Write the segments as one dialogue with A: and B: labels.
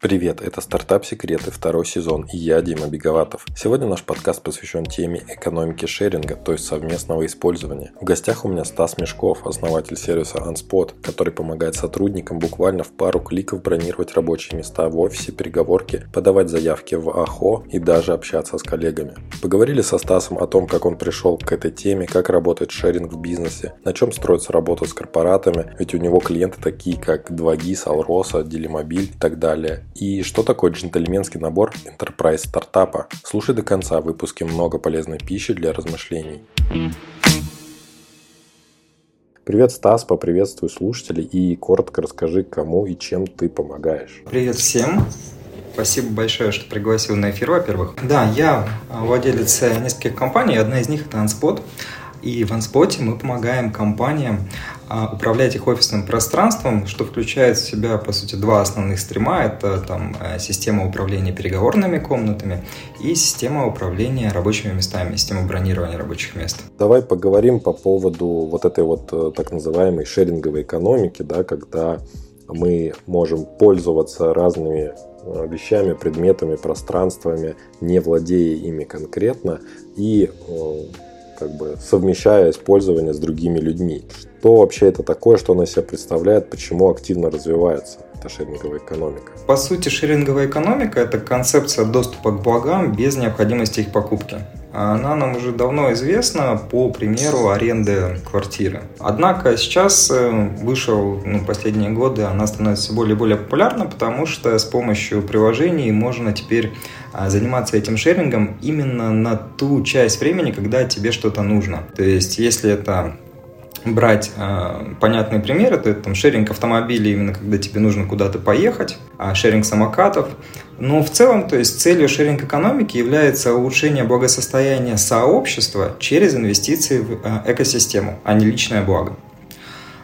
A: Привет, это «Стартап Секреты», второй сезон, и я, Дима Беговатов. Сегодня наш подкаст посвящен теме экономики шеринга, то есть совместного использования. В гостях у меня Стас Мешков, основатель сервиса Unspot, который помогает сотрудникам буквально в пару кликов бронировать рабочие места в офисе, переговорки, подавать заявки в АХО и даже общаться с коллегами. Поговорили со Стасом о том, как он пришел к этой теме, как работает шеринг в бизнесе, на чем строится работа с корпоратами, ведь у него клиенты такие, как 2GIS, Alrosa, Делимобиль и так далее и что такое джентльменский набор Enterprise стартапа. Слушай до конца, выпуске много полезной пищи для размышлений. Привет, Стас, поприветствую слушателей и коротко расскажи, кому и чем ты помогаешь.
B: Привет всем. Спасибо большое, что пригласил на эфир, во-первых. Да, я владелец нескольких компаний, одна из них это Unspot. И в Unspot мы помогаем компаниям управлять их офисным пространством, что включает в себя, по сути, два основных стрима. Это там э, система управления переговорными комнатами и система управления рабочими местами, система бронирования рабочих мест.
A: Давай поговорим по поводу вот этой вот э, так называемой шеринговой экономики, да, когда мы можем пользоваться разными э, вещами, предметами, пространствами, не владея ими конкретно, и как бы совмещая использование с другими людьми. Что вообще это такое, что она себя представляет, почему активно развивается эта шеринговая экономика?
B: По сути, шеринговая экономика – это концепция доступа к благам без необходимости их покупки. Она нам уже давно известна по примеру аренды квартиры. Однако сейчас э, вышел, ну, последние годы она становится все более и более популярна, потому что с помощью приложений можно теперь а, заниматься этим шерингом именно на ту часть времени, когда тебе что-то нужно. То есть, если это брать э, понятные примеры, то это там шеринг автомобилей, именно когда тебе нужно куда-то поехать, а шеринг самокатов. Но в целом, то есть целью шеринг экономики является улучшение благосостояния сообщества через инвестиции в э, экосистему, а не личное благо.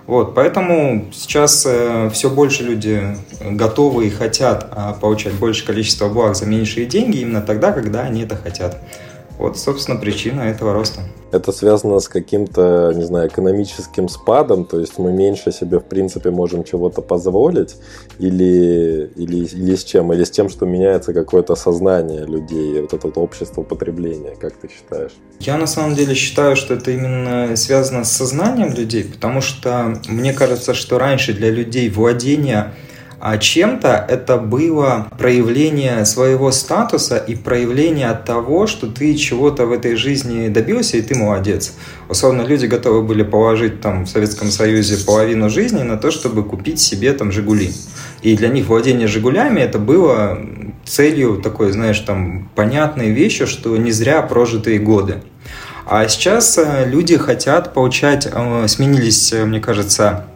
B: Вот, поэтому сейчас э, все больше люди готовы и хотят э, получать большее количество благ за меньшие деньги именно тогда, когда они это хотят. Вот, собственно, причина этого роста.
A: Это связано с каким-то, не знаю, экономическим спадом, то есть мы меньше себе, в принципе, можем чего-то позволить, или, или, или с чем? Или с тем, что меняется какое-то сознание людей, вот это вот общество потребления, как ты считаешь?
B: Я на самом деле считаю, что это именно связано с сознанием людей, потому что мне кажется, что раньше для людей владение а чем-то это было проявление своего статуса и проявление того, что ты чего-то в этой жизни добился, и ты молодец. Условно, люди готовы были положить там в Советском Союзе половину жизни на то, чтобы купить себе там «Жигули». И для них владение «Жигулями» это было целью такой, знаешь, там понятной вещи, что не зря прожитые годы. А сейчас э, люди хотят получать, э, сменились, э, мне кажется,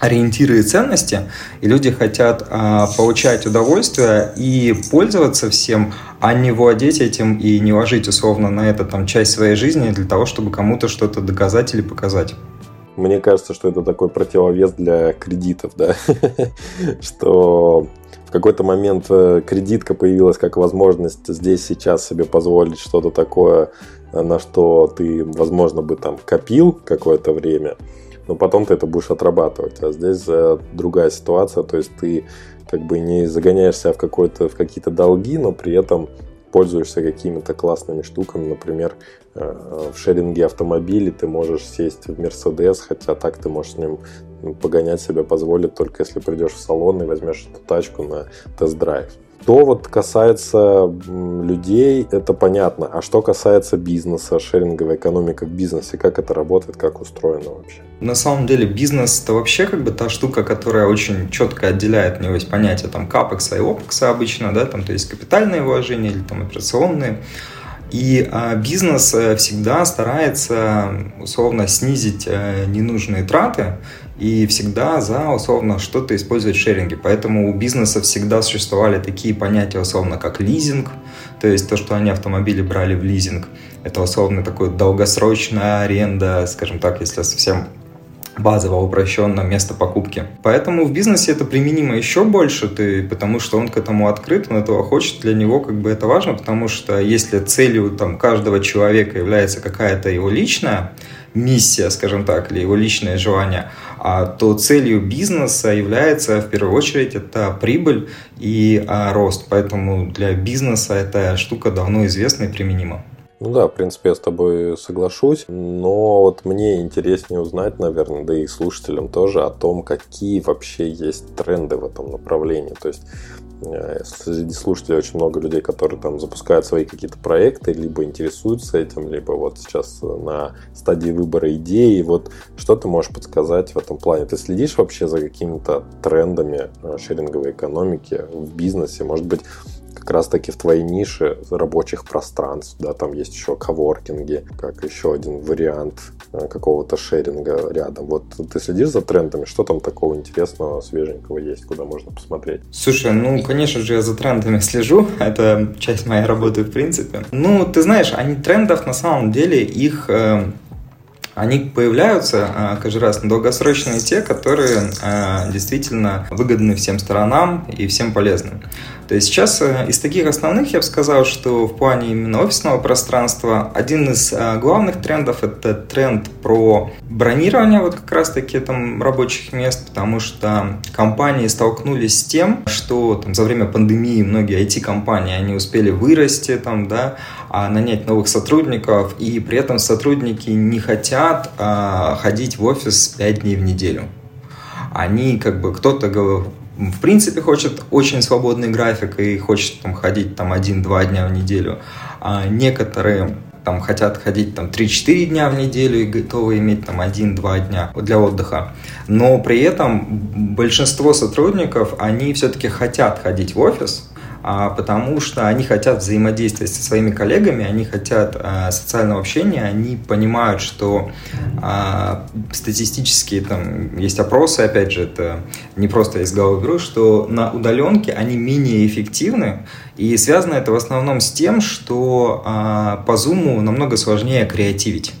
B: ориентиры и ценности, и люди хотят а, получать удовольствие и пользоваться всем, а не владеть этим и не ложить условно на это там часть своей жизни для того, чтобы кому-то что-то доказать или показать.
A: Мне кажется, что это такой противовес для кредитов, да, что в какой-то момент э, кредитка появилась как возможность здесь сейчас себе позволить что-то такое, на что ты, возможно, бы там копил какое-то время, но потом ты это будешь отрабатывать. А здесь э, другая ситуация, то есть ты как бы не загоняешься в, какой-то, в какие-то долги, но при этом пользуешься какими-то классными штуками, например, э, в шеринге автомобилей ты можешь сесть в Мерседес, хотя так ты можешь с ним погонять себя позволит только если придешь в салон и возьмешь эту тачку на тест-драйв. Что вот касается людей, это понятно. А что касается бизнеса, шеринговая экономика в бизнесе, как это работает, как устроено вообще?
B: На самом деле бизнес это вообще как бы та штука, которая очень четко отделяет у него есть понятие там капекса и опекса обычно, да, там то есть капитальные вложения или там операционные. И а, бизнес э, всегда старается условно снизить а, ненужные траты и всегда за условно что-то использовать в шеринге. Поэтому у бизнеса всегда существовали такие понятия условно как лизинг, то есть то, что они автомобили брали в лизинг. Это условно такой долгосрочная аренда, скажем так, если совсем базово упрощенно место покупки. Поэтому в бизнесе это применимо еще больше, ты, потому что он к этому открыт, он этого хочет, для него как бы это важно, потому что если целью там, каждого человека является какая-то его личная миссия, скажем так, или его личное желание, а, то целью бизнеса является в первую очередь это прибыль и а, рост. Поэтому для бизнеса эта штука давно известна и применима.
A: Ну да, в принципе, я с тобой соглашусь, но вот мне интереснее узнать, наверное, да и слушателям тоже, о том, какие вообще есть тренды в этом направлении. То есть среди слушателей очень много людей, которые там запускают свои какие-то проекты, либо интересуются этим, либо вот сейчас на стадии выбора идеи. Вот что ты можешь подсказать в этом плане? Ты следишь вообще за какими-то трендами э, шеринговой экономики в бизнесе? Может быть, как раз-таки в твоей нише рабочих пространств, да, там есть еще коворкинги, как еще один вариант э, какого-то шеринга рядом. Вот ты следишь за трендами, что там такого интересного, свеженького есть, куда можно посмотреть?
B: Слушай, ну, конечно же, я за трендами слежу, это часть моей работы в принципе. Ну, ты знаешь, они трендов на самом деле их э, они появляются а, каждый раз, но долгосрочные те, которые а, действительно выгодны всем сторонам и всем полезны. То есть сейчас э, из таких основных я бы сказал, что в плане именно офисного пространства один из а, главных трендов это тренд про бронирование вот как раз таки там рабочих мест, потому что компании столкнулись с тем, что там за время пандемии многие IT-компании они успели вырасти там, да, нанять новых сотрудников, и при этом сотрудники не хотят а, ходить в офис 5 дней в неделю. Они как бы кто-то в принципе хочет очень свободный график и хочет там ходить там один-два дня в неделю. А некоторые там хотят ходить там 3-4 дня в неделю и готовы иметь там 1-2 дня для отдыха. Но при этом большинство сотрудников, они все-таки хотят ходить в офис, а, потому что они хотят взаимодействовать со своими коллегами, они хотят а, социального общения, они понимают, что а, статистически там есть опросы, опять же, это не просто из головы беру, что на удаленке они менее эффективны, и связано это в основном с тем, что по Zoom намного сложнее креативить.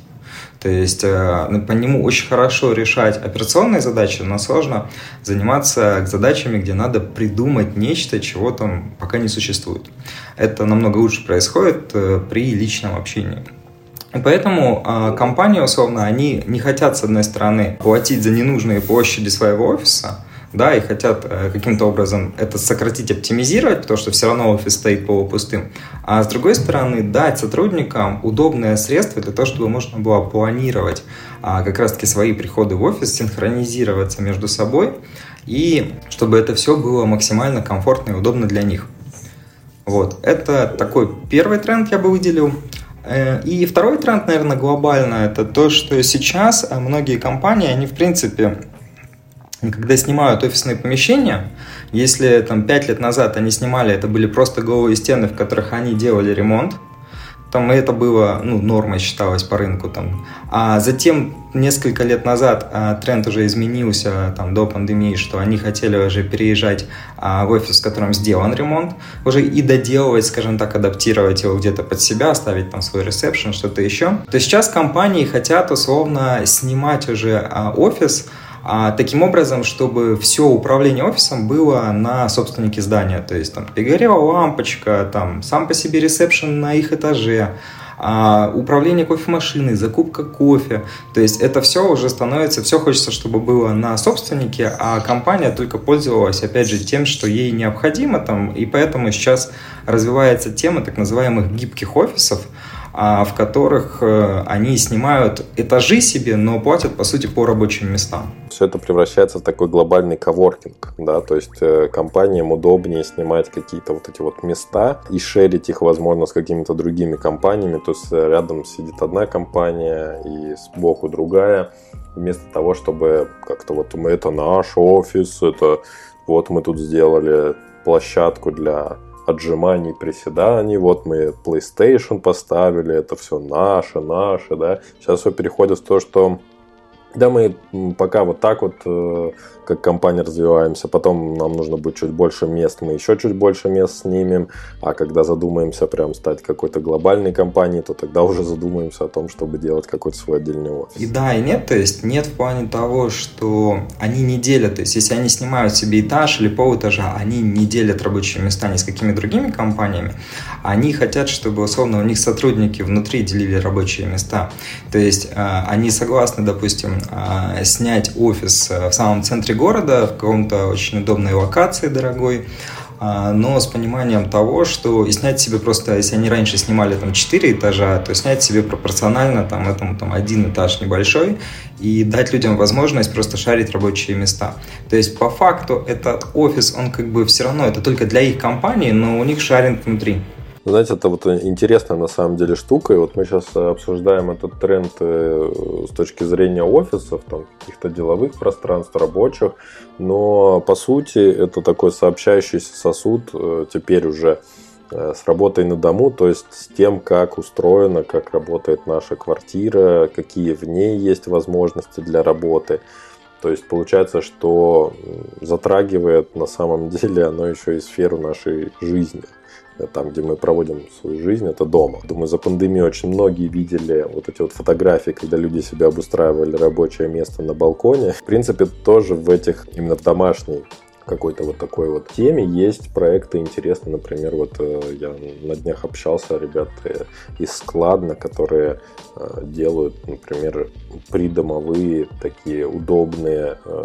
B: То есть э, по нему очень хорошо решать операционные задачи, но сложно заниматься задачами, где надо придумать нечто, чего там пока не существует. Это намного лучше происходит э, при личном общении. И поэтому э, компании, условно, они не хотят, с одной стороны, платить за ненужные площади своего офиса, да, и хотят э, каким-то образом это сократить, оптимизировать, потому что все равно офис стоит полупустым. А с другой стороны, дать сотрудникам удобное средство для того, чтобы можно было планировать а, как раз-таки свои приходы в офис, синхронизироваться между собой, и чтобы это все было максимально комфортно и удобно для них. Вот, это такой первый тренд я бы выделил. Э, и второй тренд, наверное, глобально, это то, что сейчас многие компании, они, в принципе, когда снимают офисные помещения, если там 5 лет назад они снимали, это были просто голые стены, в которых они делали ремонт, там это было, ну, нормой считалось по рынку там. А затем несколько лет назад а, тренд уже изменился там до пандемии, что они хотели уже переезжать а, в офис, в котором сделан ремонт, уже и доделывать, скажем так, адаптировать его где-то под себя, ставить там свой ресепшн, что-то еще. То сейчас компании хотят условно снимать уже а, офис, а, таким образом, чтобы все управление офисом было на собственнике здания. То есть там перегорела лампочка, там сам по себе ресепшн на их этаже, а, управление кофемашиной, закупка кофе. То есть это все уже становится, все хочется, чтобы было на собственнике, а компания только пользовалась, опять же, тем, что ей необходимо там, и поэтому сейчас развивается тема так называемых гибких офисов, в которых э, они снимают этажи себе, но платят, по сути, по рабочим местам.
A: Все это превращается в такой глобальный коворкинг, да, то есть э, компаниям удобнее снимать какие-то вот эти вот места и шерить их, возможно, с какими-то другими компаниями, то есть э, рядом сидит одна компания и сбоку другая, вместо того, чтобы как-то вот мы это наш офис, это вот мы тут сделали площадку для отжиманий, приседаний, вот мы PlayStation поставили, это все наше, наше, да. Сейчас все переходит в то, что Да, мы пока вот так вот э, как компания развиваемся, потом нам нужно будет чуть больше мест, мы еще чуть больше мест снимем, а когда задумаемся прям стать какой-то глобальной компанией, то тогда уже задумаемся о том, чтобы делать какой-то свой отдельный офис.
B: И да, и нет, то есть нет в плане того, что они не делят, то есть если они снимают себе этаж или полэтажа, они не делят рабочие места ни с какими другими компаниями, они хотят, чтобы условно у них сотрудники внутри делили рабочие места. То есть э, они согласны, допустим, э, снять офис э, в самом центре города, в каком-то очень удобной локации дорогой, а, но с пониманием того, что и снять себе просто, если они раньше снимали там 4 этажа, то снять себе пропорционально там этому там один этаж небольшой и дать людям возможность просто шарить рабочие места. То есть по факту этот офис, он как бы все равно, это только для их компании, но у них шаринг внутри.
A: Знаете, это вот интересная на самом деле штука. И вот мы сейчас обсуждаем этот тренд э, с точки зрения офисов, там, каких-то деловых пространств, рабочих. Но по сути это такой сообщающийся сосуд э, теперь уже э, с работой на дому, то есть с тем, как устроена, как работает наша квартира, какие в ней есть возможности для работы. То есть получается, что затрагивает на самом деле оно еще и сферу нашей жизни там, где мы проводим свою жизнь, это дома. Думаю, за пандемию очень многие видели вот эти вот фотографии, когда люди себе обустраивали рабочее место на балконе. В принципе, тоже в этих, именно в домашней какой-то вот такой вот теме. Есть проекты интересные, например, вот э, я на днях общался, ребята из Складна, которые э, делают, например, придомовые такие удобные э,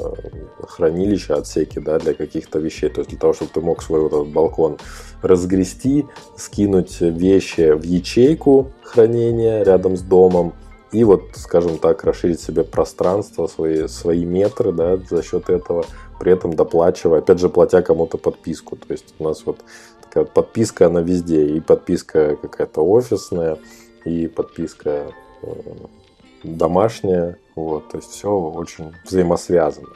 A: хранилища, отсеки, да, для каких-то вещей. То есть для того, чтобы ты мог свой вот этот балкон разгрести, скинуть вещи в ячейку хранения рядом с домом, и вот, скажем так, расширить себе пространство, свои, свои метры да, за счет этого, при этом доплачивая, опять же, платя кому-то подписку. То есть у нас вот такая подписка, она везде, и подписка какая-то офисная, и подписка э, домашняя, вот, то есть все очень взаимосвязано.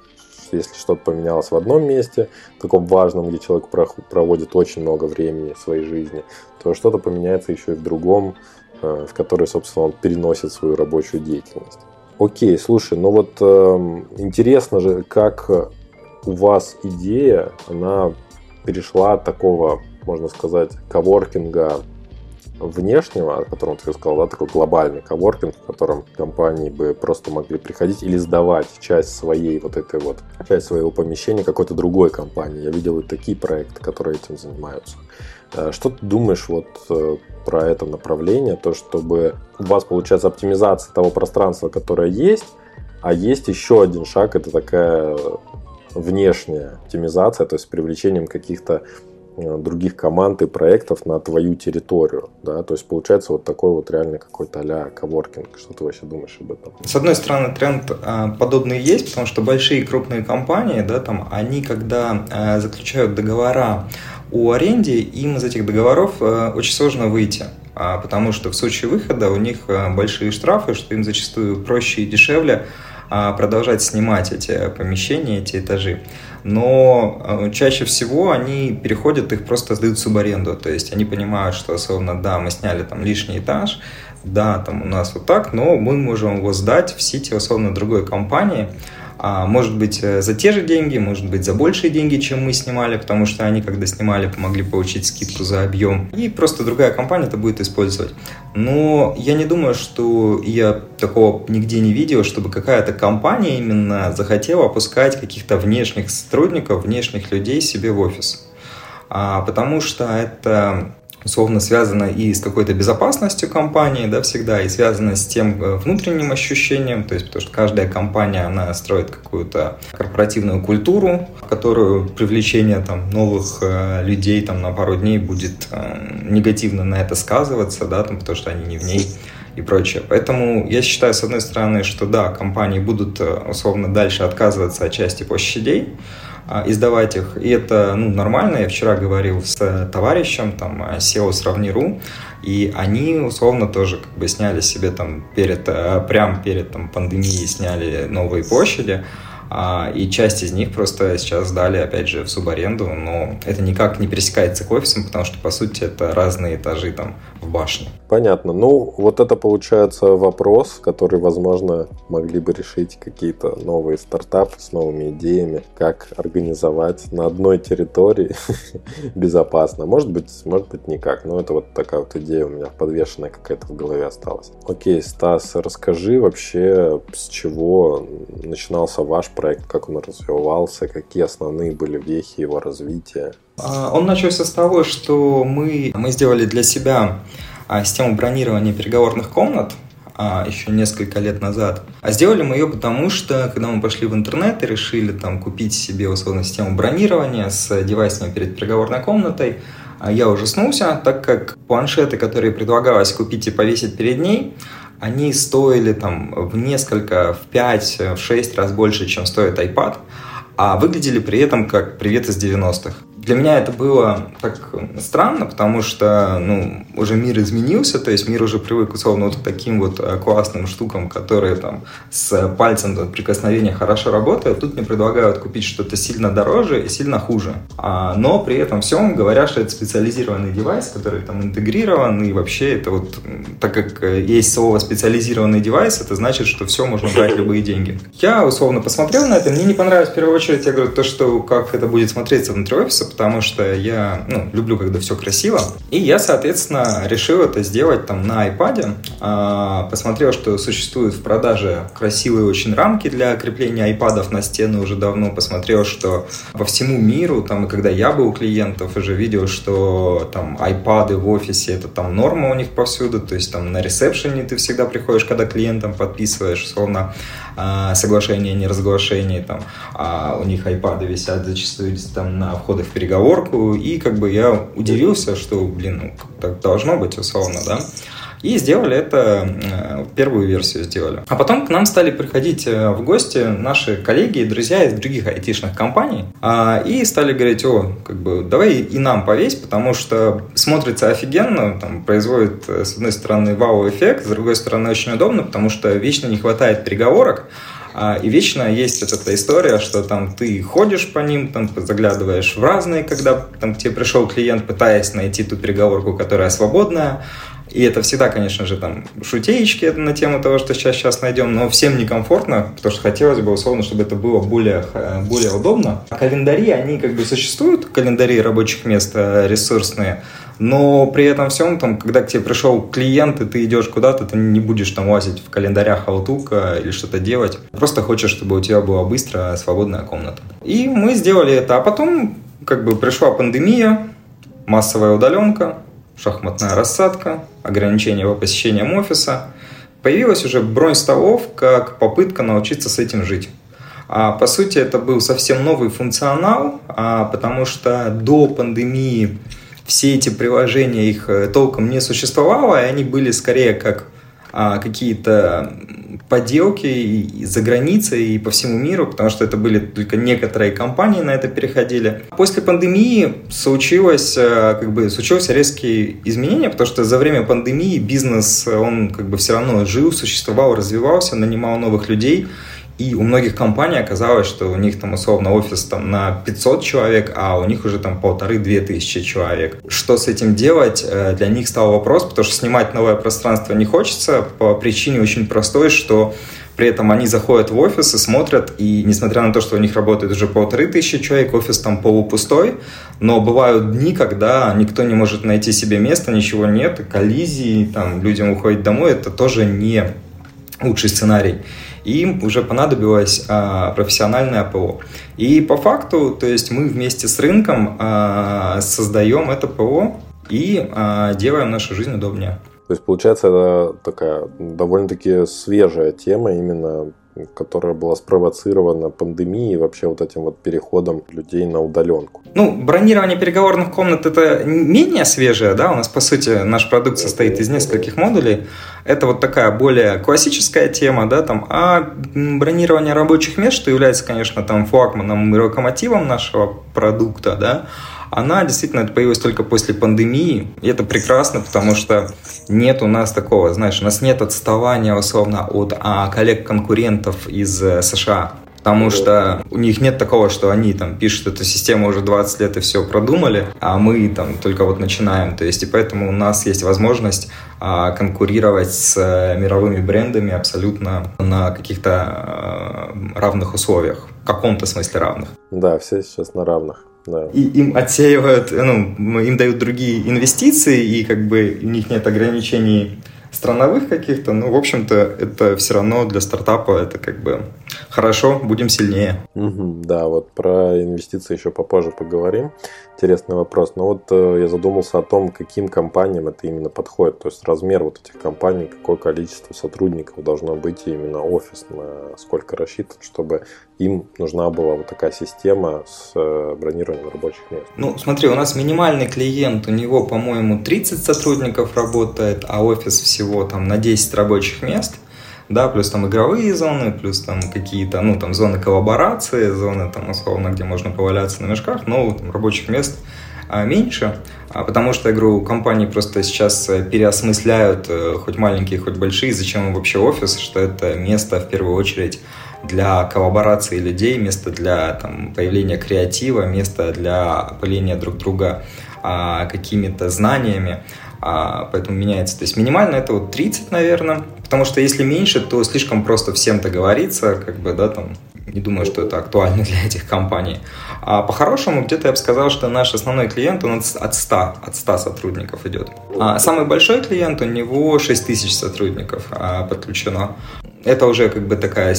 A: Если что-то поменялось в одном месте, таком важном, где человек проводит очень много времени в своей жизни, то что-то поменяется еще и в другом, в который, собственно, он переносит свою рабочую деятельность. Окей, слушай, ну вот э, интересно же, как у вас идея, она перешла от такого, можно сказать, коворкинга внешнего, о котором ты сказал, да, такой глобальный коворкинг, в котором компании бы просто могли приходить или сдавать часть своей вот этой вот, часть своего помещения какой-то другой компании. Я видел и такие проекты, которые этим занимаются. Э, что ты думаешь вот э, про это направление, то, чтобы у вас получается оптимизация того пространства, которое есть, а есть еще один шаг, это такая внешняя оптимизация, то есть с привлечением каких-то э, других команд и проектов на твою территорию, да, то есть получается вот такой вот реально какой-то а-ля коворкинг. Что ты вообще думаешь об этом?
B: С одной стороны, тренд а, подобный есть, потому что большие крупные компании, да, там, они когда а, заключают договора о аренде, им из этих договоров а, очень сложно выйти потому что в случае выхода у них большие штрафы, что им зачастую проще и дешевле а, продолжать снимать эти помещения, эти этажи. Но а, чаще всего они переходят, их просто сдают в субаренду. То есть они понимают, что, особенно, да, мы сняли там лишний этаж, да, там у нас вот так, но мы можем его сдать в сети, условно, другой компании, а может быть э, за те же деньги, может быть за большие деньги, чем мы снимали, потому что они, когда снимали, помогли получить скидку за объем. И просто другая компания это будет использовать. Но я не думаю, что я такого нигде не видел, чтобы какая-то компания именно захотела опускать каких-то внешних сотрудников, внешних людей себе в офис. А, потому что это условно связано и с какой-то безопасностью компании, да, всегда, и связано с тем э, внутренним ощущением, то есть потому что каждая компания, она строит какую-то корпоративную культуру, в которую привлечение там новых э, людей там на пару дней будет э, негативно на это сказываться, да, там, потому что они не в ней и прочее. Поэтому я считаю, с одной стороны, что да, компании будут условно дальше отказываться от части площадей, издавать их. И это ну, нормально. Я вчера говорил с товарищем, там, SEO сравни.ру, и они условно тоже как бы сняли себе там перед, э, прям перед там, пандемией сняли новые площади, а, и часть из них просто сейчас сдали, опять же, в субаренду, но это никак не пересекается к офисам, потому что, по сути, это разные этажи там в башне.
A: Понятно. Ну, вот это получается вопрос, который, возможно, могли бы решить какие-то новые стартапы с новыми идеями, как организовать на одной территории безопасно. Может быть, может быть никак, но это вот такая вот идея у меня подвешенная какая-то в голове осталась. Окей, Стас, расскажи вообще, с чего начинался ваш проект, как он развивался, какие основные были вехи его развития?
B: А, он начался с того, что мы, мы сделали для себя а, систему бронирования переговорных комнат а, еще несколько лет назад. А сделали мы ее потому, что когда мы пошли в интернет и решили там купить себе условно систему бронирования с девайсами перед переговорной комнатой, а, я ужаснулся, так как планшеты, которые предлагалось купить и повесить перед ней, они стоили там в несколько, в 5, в 6 раз больше, чем стоит iPad, а выглядели при этом как привет из 90-х. Для меня это было так странно, потому что ну, уже мир изменился, то есть мир уже привык условно вот к таким вот э, классным штукам, которые там с пальцем до прикосновения хорошо работают. Тут мне предлагают купить что-то сильно дороже и сильно хуже. А, но при этом всем говорят, что это специализированный девайс, который там интегрирован, и вообще это вот, так как э, есть слово специализированный девайс, это значит, что все можно брать любые деньги. Я условно посмотрел на это, мне не понравилось в первую очередь, я говорю, то, что как это будет смотреться внутри офиса, потому что я ну, люблю, когда все красиво. И я, соответственно, решил это сделать там на iPad. А, посмотрел, что существуют в продаже красивые очень рамки для крепления iPad на стены уже давно. Посмотрел, что по всему миру, там, и когда я был у клиентов, уже видел, что там iPad в офисе это там норма у них повсюду. То есть там на ресепшене ты всегда приходишь, когда клиентам подписываешь, условно, а, соглашение, не разглашение, там, а у них iPad висят зачастую там на входах в переговорку, и как бы я удивился, что, блин, ну, так должно быть условно, да. И сделали это, э, первую версию сделали. А потом к нам стали приходить э, в гости наши коллеги и друзья из других айтишных компаний а, и стали говорить, о, как бы, давай и нам повесь, потому что смотрится офигенно, там, производит, э, с одной стороны, вау-эффект, с другой стороны, очень удобно, потому что вечно не хватает переговорок, и вечно есть вот эта история, что там ты ходишь по ним, там заглядываешь в разные, когда там к тебе пришел клиент, пытаясь найти ту переговорку, которая свободная, и это всегда, конечно же, там шутеечки на тему того, что сейчас сейчас найдем, но всем некомфортно, потому что хотелось бы, условно, чтобы это было более, э, более удобно. Календари, они как бы существуют, календари рабочих мест э, ресурсные, но при этом всем, там, когда к тебе пришел клиент, и ты идешь куда-то, ты не будешь там лазить в календарях Outlook или что-то делать. Просто хочешь, чтобы у тебя была быстрая, свободная комната. И мы сделали это. А потом как бы пришла пандемия, массовая удаленка, шахматная рассадка, ограничения по посещениям офиса. Появилась уже бронь столов как попытка научиться с этим жить. А, по сути, это был совсем новый функционал, а, потому что до пандемии все эти приложения, их э, толком не существовало, и они были скорее как а, какие-то поделки за границей и по всему миру, потому что это были только некоторые компании на это переходили. После пандемии случилось, э, как бы, случилось резкие изменения, потому что за время пандемии бизнес, он как бы все равно жил, существовал, развивался, нанимал новых людей, и у многих компаний оказалось, что у них там условно офис там на 500 человек, а у них уже там полторы-две тысячи человек. Что с этим делать, э, для них стал вопрос, потому что снимать новое пространство не хочется по причине очень простой, что при этом они заходят в офис и смотрят, и несмотря на то, что у них работает уже полторы тысячи человек, офис там полупустой, но бывают дни, когда никто не может найти себе место, ничего нет, коллизии, там людям уходить домой, это тоже не лучший сценарий и им уже понадобилось а, профессиональное ПО. И по факту, то есть мы вместе с рынком а, создаем это ПО и а, делаем нашу жизнь удобнее.
A: То есть, получается, это такая довольно-таки свежая тема именно которая была спровоцирована пандемией и вообще вот этим вот переходом людей на удаленку.
B: Ну, бронирование переговорных комнат это менее свежее, да, у нас по сути наш продукт состоит из нескольких модулей. Это вот такая более классическая тема, да, там, а бронирование рабочих мест, что является, конечно, там флагманом и локомотивом нашего продукта, да, она действительно появилась только после пандемии. И это прекрасно, потому что нет у нас такого, знаешь, у нас нет отставания условно от а, коллег-конкурентов из э, США. Потому что у них нет такого, что они там пишут эту систему уже 20 лет и все продумали, а мы там только вот начинаем. То есть и поэтому у нас есть возможность а, конкурировать с мировыми брендами абсолютно на каких-то а, равных условиях, в каком-то смысле равных.
A: Да, все сейчас на равных. Да.
B: И им отсеивают, ну, им дают другие инвестиции, и как бы у них нет ограничений страновых каких-то, ну, в общем-то, это все равно для стартапа это как бы хорошо, будем сильнее.
A: Угу, да, вот про инвестиции еще попозже поговорим. Интересный вопрос. Но вот э, я задумался о том, каким компаниям это именно подходит. То есть размер вот этих компаний, какое количество сотрудников должно быть и именно офис, на сколько рассчитан, чтобы им нужна была вот такая система с э, бронированием рабочих мест.
B: Ну, смотри, у нас минимальный клиент, у него, по-моему, 30 сотрудников работает, а офис всего там на 10 рабочих мест – да, плюс там игровые зоны, плюс там какие-то, ну, там зоны коллаборации, зоны там, условно, где можно поваляться на мешках, но там, рабочих мест а, меньше, а, потому что, я говорю, компании просто сейчас э, переосмысляют, э, хоть маленькие, хоть большие, зачем им вообще офис, что это место, в первую очередь, для коллаборации людей, место для там, появления креатива, место для опыления друг друга а, какими-то знаниями а, поэтому меняется. То есть минимально это вот 30, наверное, потому что если меньше, то слишком просто всем договориться, как бы, да, там, не думаю, что это актуально для этих компаний. А по-хорошему, где-то я бы сказал, что наш основной клиент, он от 100, от 100 сотрудников идет. А самый большой клиент, у него 6 тысяч сотрудников а, подключено. Это уже как бы такая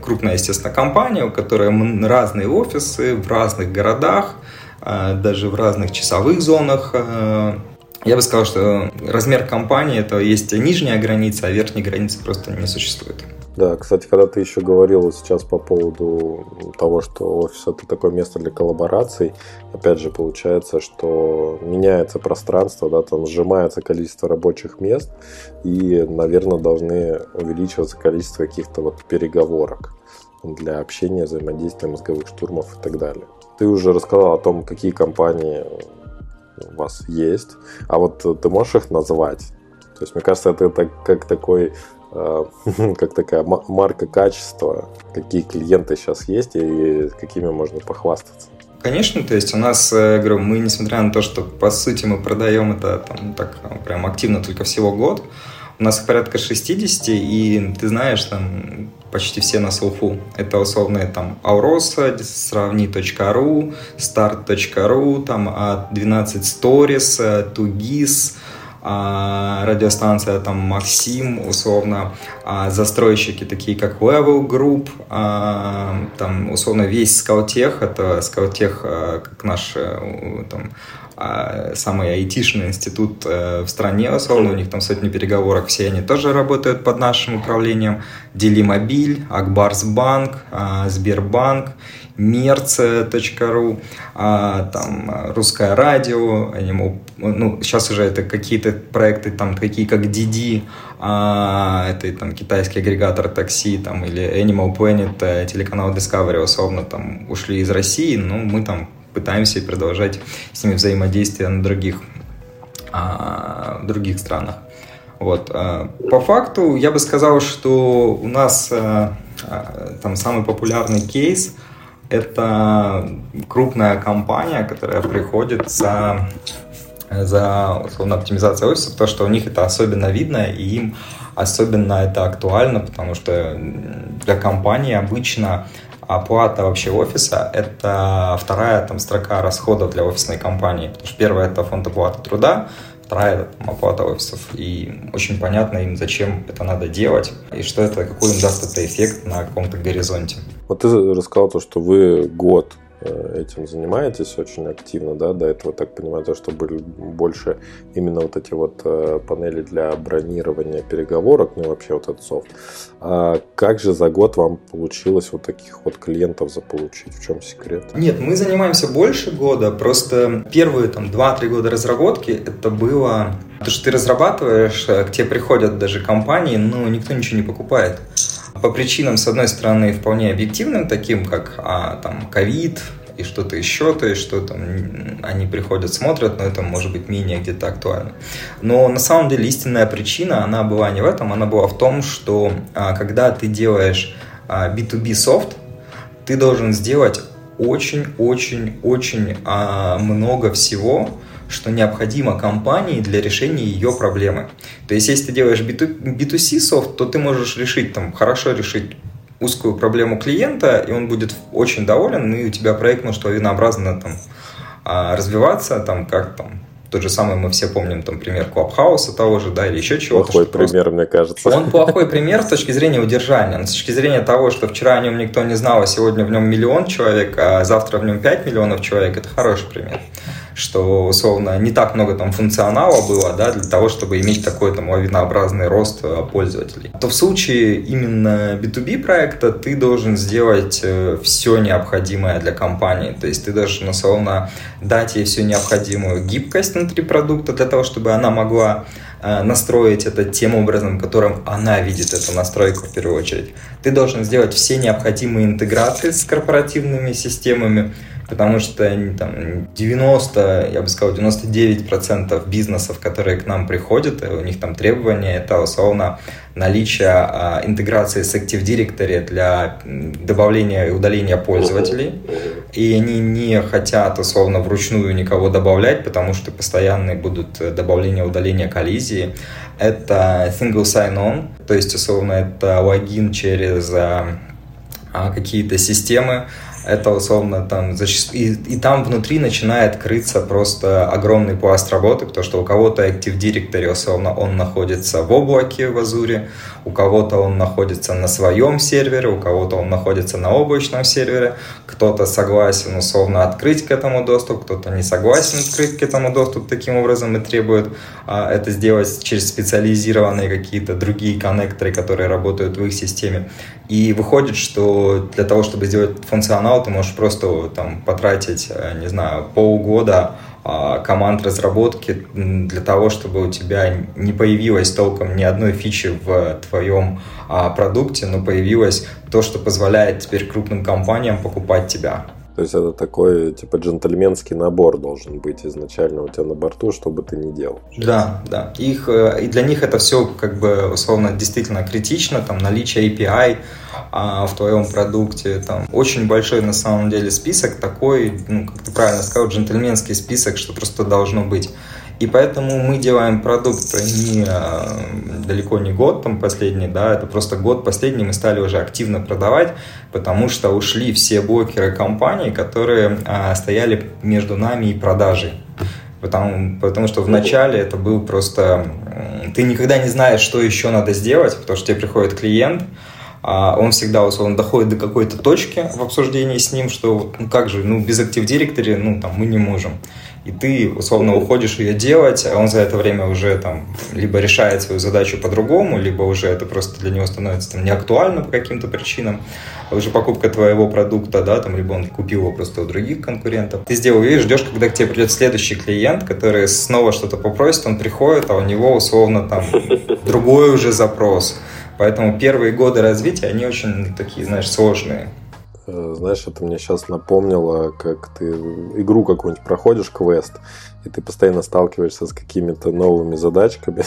B: крупная, естественно, компания, у которой разные офисы в разных городах, а, даже в разных часовых зонах а, я бы сказал, что размер компании это есть нижняя граница, а верхней границы просто не существует.
A: Да, кстати, когда ты еще говорил сейчас по поводу того, что офис это такое место для коллабораций, опять же получается, что меняется пространство, да, там сжимается количество рабочих мест, и, наверное, должны увеличиваться количество каких-то вот переговорок для общения, взаимодействия, мозговых штурмов и так далее. Ты уже рассказал о том, какие компании у вас есть, а вот ты можешь их назвать? То есть, мне кажется, это так, как такой как такая марка качества, какие клиенты сейчас есть и какими можно похвастаться.
B: Конечно, то есть у нас, э, говорю, мы, несмотря на то, что по сути мы продаем это там так прям активно только всего год, у нас порядка 60, и ты знаешь, там почти все на слуху. Это условные там Aurosa, сравни.ру, start.ru, там 12 Stories, Тугис, радиостанция там Максим, условно, а застройщики такие как Level Group, а, там условно весь Скаутех, это Скаутех как наш э, там, а, самый айтишный институт э, в стране, условно, у них там сотни переговорок, все они тоже работают под нашим управлением. Делимобиль, Акбарсбанк, а, Сбербанк, Мерц.ру, а, там Русское радио, ну, сейчас уже это какие-то проекты там такие как Диди, это там китайский агрегатор такси, там, или Animal Planet, э, телеканал Discovery, условно, там ушли из России, но мы там пытаемся продолжать с ними взаимодействие на других, а, других странах. Вот. А, по факту я бы сказал, что у нас а, а, там самый популярный кейс это крупная компания, которая приходит за, за условно, оптимизацию офисов, то, что у них это особенно видно, и им особенно это актуально, потому что для компании обычно оплата вообще офиса – это вторая там, строка расходов для офисной компании. Потому что первая – это фонд оплаты труда, вторая – там, оплата офисов. И очень понятно им, зачем это надо делать, и что это, какой им даст это эффект на каком-то горизонте.
A: Вот ты рассказал то, что вы год Э, этим занимаетесь очень активно, да, до этого, так понимаю, то, что были больше именно вот эти вот э, панели для бронирования переговорок, ну и вообще вот этот софт. А как же за год вам получилось вот таких вот клиентов заполучить? В чем секрет?
B: Нет, мы занимаемся больше года, просто первые там 2-3 года разработки это было то, что ты разрабатываешь, э, к тебе приходят даже компании, но никто ничего не покупает по причинам, с одной стороны, вполне объективным, таким как а, там ковид и что-то еще, то есть что там они приходят, смотрят, но это может быть менее где-то актуально. Но на самом деле истинная причина, она была не в этом, она была в том, что а, когда ты делаешь а, B2B софт, ты должен сделать очень-очень-очень а, много всего, что необходимо компании для решения ее проблемы. То есть, если ты делаешь B2C софт, то ты можешь решить, там, хорошо решить узкую проблему клиента, и он будет очень доволен, и у тебя проект может лавинообразно там, а, развиваться, там, как там, тот же самый мы все помним, там, пример Клабхауса того же, да, или еще чего-то.
A: Плохой пример, просто... мне кажется.
B: Он плохой пример с точки зрения удержания. Но с точки зрения того, что вчера о нем никто не знал, а сегодня в нем миллион человек, а завтра в нем 5 миллионов человек, это хороший пример что, условно, не так много там функционала было, да, для того, чтобы иметь такой там лавинообразный рост э, пользователей. То в случае именно B2B проекта ты должен сделать э, все необходимое для компании, то есть ты должен, условно, дать ей всю необходимую гибкость внутри продукта для того, чтобы она могла э, настроить это тем образом, которым она видит эту настройку в первую очередь. Ты должен сделать все необходимые интеграции с корпоративными системами, потому что там 90, я бы сказал, 99% бизнесов, которые к нам приходят, у них там требования, это условно наличие а, интеграции с Active Directory для добавления и удаления пользователей. И они не хотят, условно, вручную никого добавлять, потому что постоянные будут добавления и удаления коллизии. Это single sign-on, то есть, условно, это логин через а, а какие-то системы, это условно там зачастую... И, и там внутри начинает крыться просто огромный пласт работы, потому что у кого-то Active Directory, условно, он находится в облаке в Азуре, у кого-то он находится на своем сервере, у кого-то он находится на облачном сервере, кто-то согласен, условно, открыть к этому доступ, кто-то не согласен открыть к этому доступ таким образом и требует а, это сделать через специализированные какие-то другие коннекторы, которые работают в их системе. И выходит, что для того, чтобы сделать функционал, ты можешь просто там потратить, э, не знаю, полгода а, команд разработки для того, чтобы у тебя не появилось толком ни одной фичи в твоем а, продукте, но появилось то, что позволяет теперь крупным компаниям покупать тебя.
A: То есть это такой, типа, джентльменский набор должен быть изначально у тебя на борту, что бы ты ни делал.
B: Да, да. Их, э, и для них это все, как бы, условно, действительно критично, там, наличие API а, в твоем продукте, там, очень большой, на самом деле, список такой, ну, как ты правильно сказал, джентльменский список, что просто должно быть. И поэтому мы делаем продукт не, э, далеко не год там последний, да, это просто год последний мы стали уже активно продавать, потому что ушли все блокеры компаний, которые а, стояли между нами и продажей. Потому, потому что вначале это был просто... Ты никогда не знаешь, что еще надо сделать, потому что тебе приходит клиент, а он всегда условно доходит до какой-то точки в обсуждении с ним, что ну как же, ну без Active Directory, ну там мы не можем и ты условно уходишь ее делать, а он за это время уже там либо решает свою задачу по-другому, либо уже это просто для него становится там неактуально по каким-то причинам, а уже покупка твоего продукта, да, там, либо он купил его просто у других конкурентов. Ты сделал и ждешь, когда к тебе придет следующий клиент, который снова что-то попросит, он приходит, а у него условно там другой уже запрос. Поэтому первые годы развития, они очень такие, знаешь, сложные.
A: Э, знаешь, это мне сейчас напомнило, как ты игру какую-нибудь проходишь, квест, и ты постоянно сталкиваешься с какими-то новыми задачками,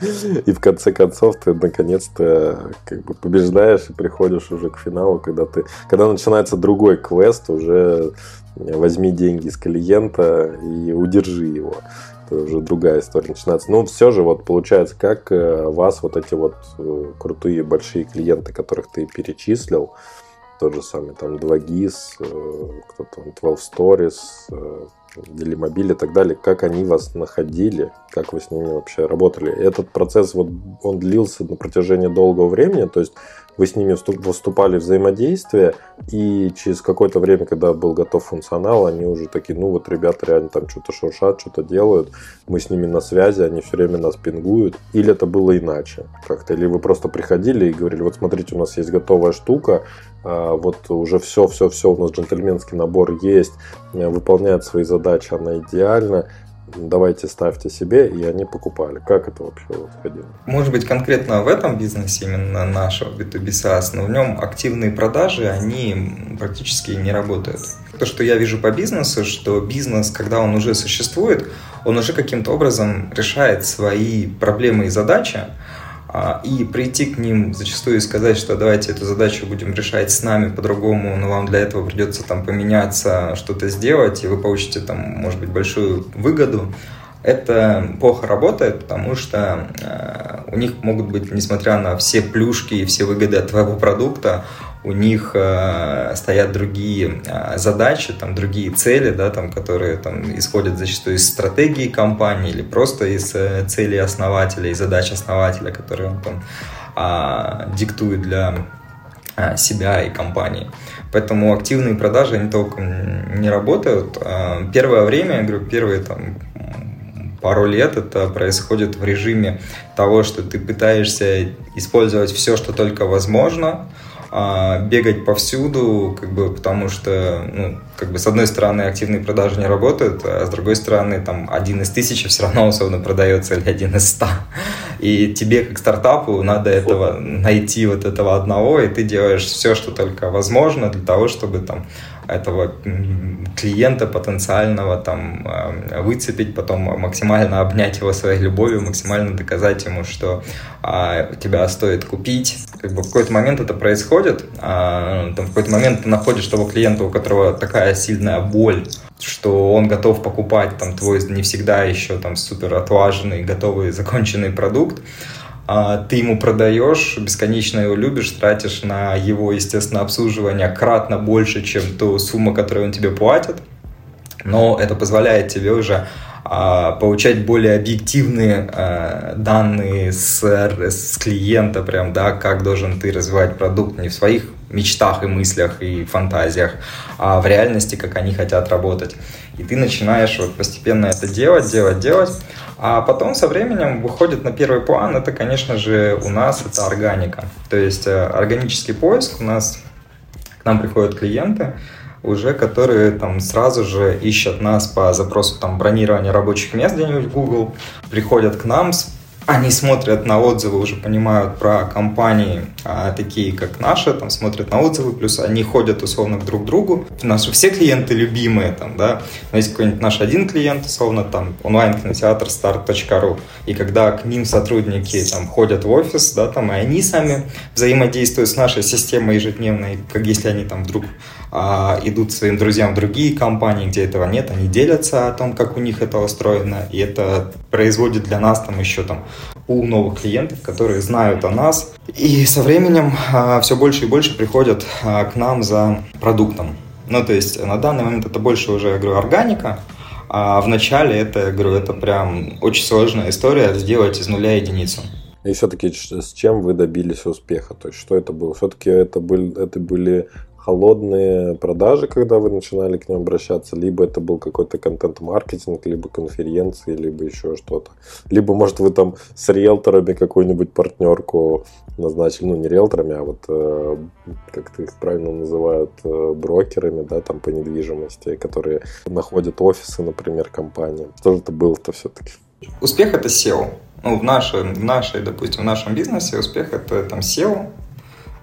A: и в конце концов ты наконец-то как бы побеждаешь и приходишь уже к финалу, когда ты, когда начинается другой квест, уже возьми деньги с клиента и удержи его. Это уже другая история начинается. Но все же вот получается, как э, вас вот эти вот э, крутые большие клиенты, которых ты перечислил, тот же самый там 2GIS, э, кто-то 12 Stories, Делимобиль и так далее, как они вас находили, как вы с ними вообще работали. Этот процесс, вот он длился на протяжении долгого времени, то есть вы с ними выступали взаимодействие, и через какое-то время, когда был готов функционал, они уже такие, ну вот ребята реально там что-то шуршат, что-то делают, мы с ними на связи, они все время нас пингуют. Или это было иначе как-то? Или вы просто приходили и говорили, вот смотрите, у нас есть готовая штука, а, вот уже все, все, все, у нас джентльменский набор есть, выполняет свои задачи, она идеальна, давайте ставьте себе, и они покупали. Как это вообще происходило?
B: Может быть, конкретно в этом бизнесе, именно нашего B2B SaaS, но в нем активные продажи, они практически не работают. То, что я вижу по бизнесу, что бизнес, когда он уже существует, он уже каким-то образом решает свои проблемы и задачи, и прийти к ним зачастую и сказать, что давайте эту задачу будем решать с нами по-другому, но вам для этого придется там поменяться, что-то сделать, и вы получите там, может быть, большую выгоду, это плохо работает, потому что э, у них могут быть, несмотря на все плюшки и все выгоды от твоего продукта, у них э, стоят другие э, задачи, там другие цели, да, там, которые там, исходят зачастую из стратегии компании или просто из э, целей основателя, из задач основателя, которые он там э, диктует для э, себя и компании. Поэтому активные продажи, они толком не работают. Э, первое время, я говорю, первые там пару лет это происходит в режиме того, что ты пытаешься использовать все, что только возможно, а, бегать повсюду, как бы, потому что, ну, как бы, с одной стороны, активные продажи не работают, а с другой стороны, там, один из тысячи все равно условно продается или один из ста. И тебе, как стартапу, надо этого найти вот этого одного, и ты делаешь все, что только возможно для того, чтобы там этого клиента потенциального там э, выцепить, потом максимально обнять его своей любовью, максимально доказать ему, что а, тебя стоит купить. Как бы в какой-то момент это происходит, а, там, в какой-то момент ты находишь того клиента, у которого такая сильная боль, что он готов покупать там твой не всегда еще там супер отлаженный, готовый, законченный продукт, ты ему продаешь, бесконечно его любишь, тратишь на его, естественно, обслуживание кратно больше, чем ту сумму, которую он тебе платит, но это позволяет тебе уже а, получать более объективные а, данные с, с клиента, прям, да, как должен ты развивать продукт не в своих мечтах и мыслях и фантазиях, а в реальности, как они хотят работать. И ты начинаешь вот постепенно это делать, делать, делать. А потом со временем выходит на первый план, это, конечно же, у нас это органика. То есть э, органический поиск у нас, к нам приходят клиенты, уже которые там сразу же ищут нас по запросу там бронирования рабочих мест где-нибудь в Google, приходят к нам они смотрят на отзывы, уже понимают про компании, а, такие как наши, там смотрят на отзывы, плюс они ходят условно друг к другу. Наши все клиенты любимые, там, да, но есть какой-нибудь наш один клиент, условно, там, онлайн-кинотеатр start.ru, и когда к ним сотрудники там ходят в офис, да, там, и они сами взаимодействуют с нашей системой ежедневной, как если они там вдруг а, идут своим друзьям другие компании, где этого нет, они делятся о том, как у них это устроено, и это производит для нас там еще там у новых клиентов, которые знают о нас. И со временем а, все больше и больше приходят а, к нам за продуктом. Ну, то есть на данный момент это больше уже, я говорю, органика, а в начале это, я говорю, это прям очень сложная история сделать из нуля единицу.
A: И все-таки с чем вы добились успеха? То есть, что это было? Все-таки это были, это были холодные продажи, когда вы начинали к ним обращаться, либо это был какой-то контент-маркетинг, либо конференции, либо еще что-то. Либо, может, вы там с риэлторами какую-нибудь партнерку назначили, ну, не риэлторами, а вот, э, как ты их правильно называют, э, брокерами, да, там по недвижимости, которые находят офисы, например, компании. Что же это было-то все-таки?
B: Успех – это SEO. Ну, в нашей, в нашей, допустим, в нашем бизнесе успех – это там SEO,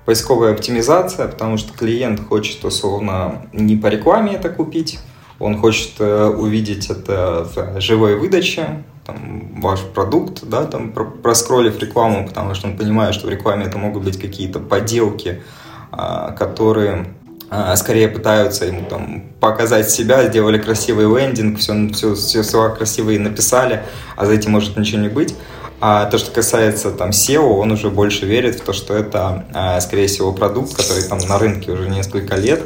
B: поисковая оптимизация, потому что клиент хочет условно не по рекламе это купить, он хочет э, увидеть это в живой выдаче, там, ваш продукт, да, там, проскролив рекламу, потому что он понимает, что в рекламе это могут быть какие-то поделки, а, которые а, скорее пытаются ему там показать себя, сделали красивый лендинг, все, все, все слова красивые написали, а за этим может ничего не быть. А то, что касается там SEO, он уже больше верит в то, что это, а, скорее всего, продукт, который там на рынке уже несколько лет,